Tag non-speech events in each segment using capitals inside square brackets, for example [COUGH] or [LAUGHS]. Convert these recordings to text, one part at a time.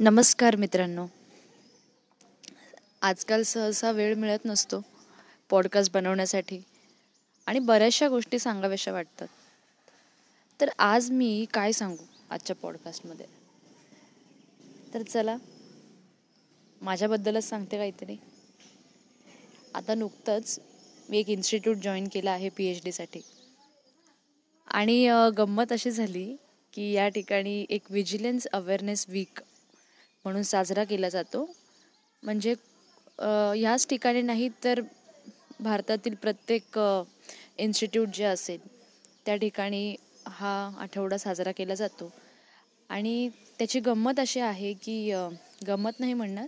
नमस्कार मित्रांनो. आजकाल सहसा वेळ मिळत नसतो पॉडकास्ट बनवण्यासाठी आणि बऱ्याचशा गोष्टी सांगाव्याशा वाटतात. तर आज मी काय सांगू आजच्या पॉडकास्टमध्ये तर चला माझ्याबद्दलच सांगते काहीतरी. आता नुकतंच मी एक इन्स्टिट्यूट जॉईन केलं आहे पी एच डीसाठी आणि गंमत अशी झाली की या ठिकाणी एक विजिलन्स अवेअरनेस वीक म्हणून साजरा केला जातो. म्हणजे ह्याच ठिकाणी नाही तर भारतातील प्रत्येक इन्स्टिट्यूट जे असेल त्या ठिकाणी हा आठवडा साजरा केला जातो. आणि त्याची गंमत अशी आहे की गंमत नाही म्हणणार.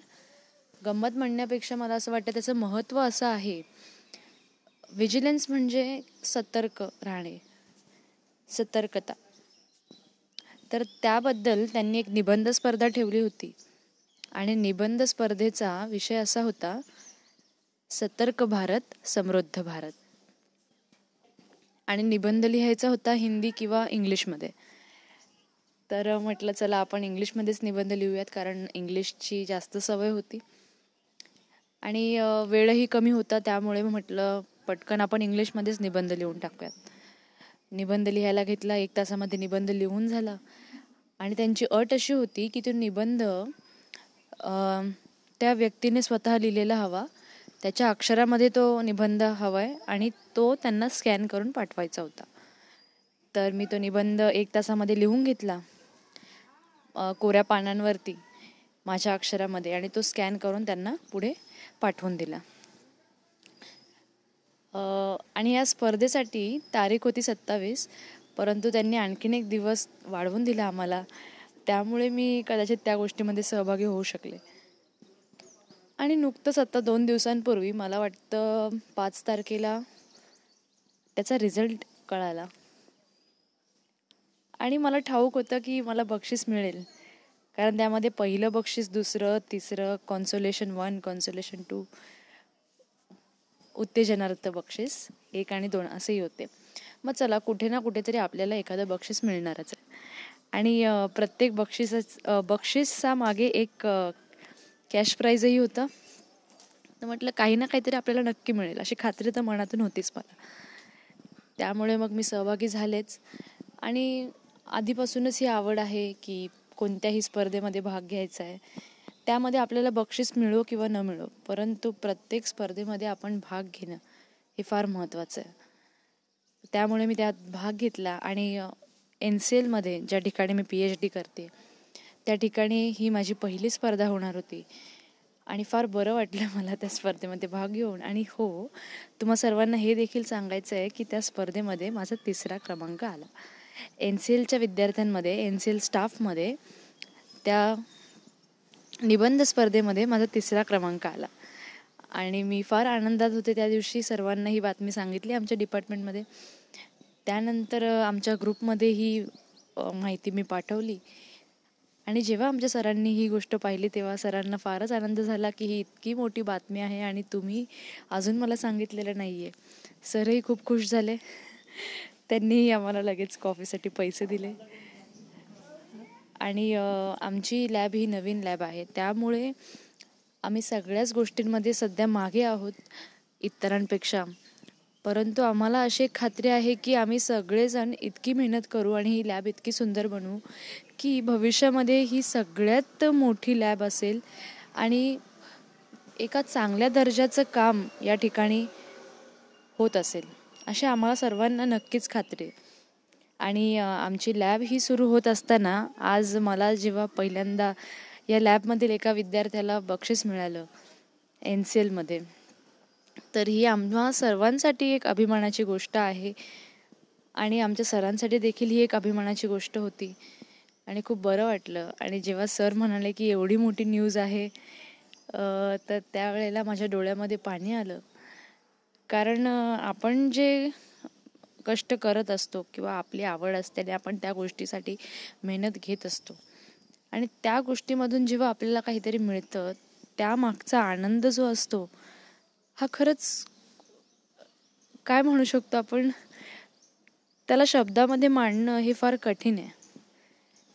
गंमत म्हणण्यापेक्षा मला असं वाटतं त्याचं महत्त्व असं आहे. व्हिजिलन्स म्हणजे सतर्क राहणे. सतर्कता. तर त्याबद्दल त्यांनी एक निबंध स्पर्धा ठेवली होती. आणि निबंध स्पर्धेचा विषय असा होता सतर्क भारत समृद्ध भारत. आणि निबंध लिहायचा होता हिंदी किंवा इंग्लिशमध्ये. तर म्हटलं चला आपण इंग्लिशमध्येच निबंध लिहूयात कारण इंग्लिशची जास्त सवय होती. आणि वेळही कमी होता त्यामुळे म्हटलं पटकन आपण इंग्लिशमध्येच निबंध लिहून टाकूयात. निबंध लिहायला घेतला एक तासामध्ये निबंध लिहून झाला. आणि त्यांची अट अशी होती की तो निबंध त्या व्यक्तीने स्वतः लिहिलेला हवा. त्याच्या अक्षरामध्ये तो निबंध हवा आहे आणि तो त्यांना स्कॅन करून पाठवायचा होता. तर मी तो निबंध एक तासामध्ये लिहून घेतला कोऱ्या पानांवरती माझ्या अक्षरामध्ये आणि तो स्कॅन करून त्यांना पुढे पाठवून दिला. आणि या स्पर्धेसाठी तारीख होती सत्तावीस. परंतु त्यांनी आणखीन एक दिवस वाढवून दिला आम्हाला. त्यामुळे मी कदाचित त्या गोष्टीमध्ये सहभागी होऊ शकले. आणि नुकतंच आता दोन दिवसांपूर्वी मला वाटतं पाच तारखेला त्याचा रिझल्ट कळाला. आणि मला ठाऊक होतं की मला बक्षीस मिळेल. कारण त्यामध्ये पहिलं बक्षीस दुसरं तिसरं कॉन्सोलेशन वन कॉन्सोलेशन टू उत्तेजनार्थ बक्षीस एक आणि दोन असेही होते. मग चला कुठे ना कुठेतरी आपल्याला एखादं बक्षीस मिळणारच आहे. आणि प्रत्येक बक्षीसाच बक्षीसा मागे एक कॅश प्राईजही होतं. तर म्हटलं काही ना काहीतरी आपल्याला नक्की मिळेल. अशी खात्री तर मनातून होतीच मला. त्यामुळे मग मी सहभागी झालेच. आणि आधीपासूनच ही आवड आहे की कोणत्याही स्पर्धेमध्ये भाग घ्यायचा आहे. त्यामध्ये आपल्याला बक्षीस मिळो किंवा न मिळो परंतु प्रत्येक स्पर्धेमध्ये आपण भाग घेणं हे फार महत्त्वाचं आहे. त्यामुळे मी त्यात भाग घेतला आणि एन सी एलमध्ये ज्या ठिकाणी मी पी एच डी करते त्या ठिकाणी ही माझी पहिली स्पर्धा होणार होती. आणि फार बरं वाटलं मला त्या स्पर्धेमध्ये भाग घेऊन. आणि हो तुम्हा सर्वांना हे देखील सांगायचं आहे की त्या स्पर्धेमध्ये माझा तिसरा क्रमांक आला. एन सी एलच्या विद्यार्थ्यांमध्ये एन सी एल स्टाफमध्ये त्या निबंध स्पर्धेमध्ये माझा तिसरा क्रमांक आला. आणि मी फार आनंदात होते त्या दिवशी. सर्वांना ही बातमी सांगितली आमच्या डिपार्टमेंटमध्ये. त्यानंतर आमच्या ग्रुपमध्ये ही माहिती मी पाठवली. आणि जेव्हा आमच्या सरांनी ही गोष्ट पाहिली तेव्हा सरांना फारच आनंद झाला की ही इतकी मोठी बातमी आहे आणि तुम्ही अजून मला सांगितलेलं नाही आहे सरही खूप खुश झाले. त्यांनीही आम्हाला लगेच कॉफीसाठी पैसे दिले. आणि आमची लॅब ही नवीन लॅब आहे. त्यामुळे आम्ही सगळ्याच गोष्टींमध्ये सध्या मागे आहोत इतरांपेक्षा. परंतु आम्हाला अशी एक खात्री आहे की आम्ही सगळेजण इतकी मेहनत करू आणि ही लॅब इतकी सुंदर बनवू की भविष्यामध्ये ही सगळ्यात मोठी लॅब असेल आणि एका चांगल्या दर्जाचं काम या ठिकाणी होत असेल. अशी आम्हाला सर्वांना नक्कीच खात्री आहे. आणि आमची लॅब ही सुरू होत असताना आज मला जेव्हा पहिल्यांदा या लॅबमधील एका विद्यार्थ्याला बक्षीस मिळालं एन सी एलमध्ये तर ही आम्हा सर्वांसाठी एक अभिमानाची गोष्ट आहे. आणि आमच्या सरांसाठी देखील ही एक अभिमानाची गोष्ट होती. आणि खूप बरं वाटलं. आणि जेव्हा सर म्हणाले की एवढी मोठी न्यूज आहे तर त्यावेळेला माझ्या डोळ्यामध्ये पाणी आलं. कारण आपण जे कष्ट करत असतो किंवा आपली आवड असते आणि आपण त्या गोष्टीसाठी मेहनत घेत असतो. आणि त्या गोष्टीमधून जेव्हा आपल्याला काहीतरी मिळतं त्यामागचा आनंद जो असतो हा खरंच काय म्हणू शकतो आपण? त्याला शब्दामध्ये मांडणं हे फार कठीण आहे.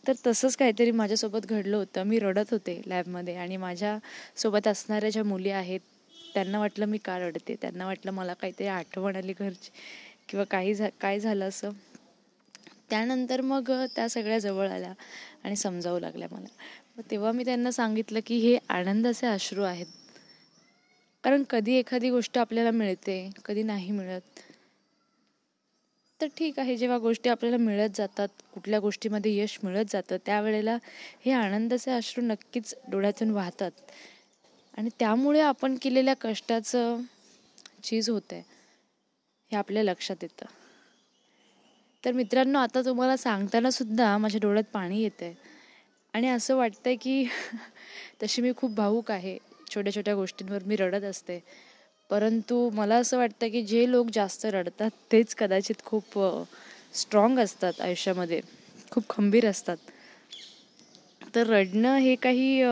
तर तसंच काहीतरी माझ्यासोबत घडलं होतं. मी रडत होते लॅबमध्ये आणि माझ्यासोबत असणाऱ्या ज्या मुली आहेत त्यांना वाटलं मी का रडते? त्यांना वाटलं मला काहीतरी आठवण आली घरची किंवा काही झा काय झालं असं. त्यानंतर मग त्या सगळ्या जवळ आल्या आणि समजावू लागल्या मला. मग तेव्हा मी त्यांना सांगितलं की हे आनंदाचे अश्रू आहेत. कारण कधी एखादी गोष्ट आपल्याला मिळते कधी नाही मिळत. तर ठीक आहे जेव्हा गोष्टी आपल्याला मिळत जातात कुठल्या गोष्टीमध्ये यश मिळत जातं त्यावेळेला हे आनंदाचे अश्रू नक्कीच डोळ्यातून वाहतात. आणि त्यामुळे आपण केलेल्या कष्टाचं चीज होतं आहे हे आपल्या लक्षात येतं. तर मित्रांनो आता तुम्हाला सांगताना सुद्धा माझ्या डोळ्यात पाणी येतं आहे आणि असं वाटतंय की [LAUGHS] तशी मी खूप भावूक आहे. छोट्या छोट्या गोष्टींवर मी रडत असते. परंतु मला असं वाटतं की जे लोक जास्त रडतात तेच कदाचित खूप स्ट्रॉंग असतात आयुष्यामध्ये. खूप खंबीर असतात. तर रडणं हे काही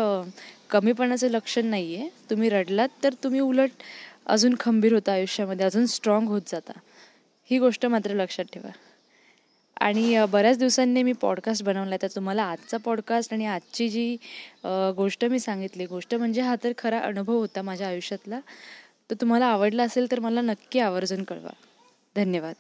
कमीपणाचं लक्षण नाही आहे तुम्ही रडलात तर तुम्ही उलट अजून खंबीर होता आयुष्यामध्ये अजून स्ट्रॉंग होत जाता. ही गोष्ट मात्र लक्षात ठेवा. आणि बऱ्याच दिवसांनी मी पॉडकास्ट बनवला तर तुम्हाला आजचा पॉडकास्ट आणि आजची जी गोष्ट मी सांगितली गोष्ट म्हणजे हा तर खरा अनुभव होता माझ्या आयुष्यातला. तर तुम्हाला आवडला असेल तर मला नक्की आवर्जून कळवा. धन्यवाद.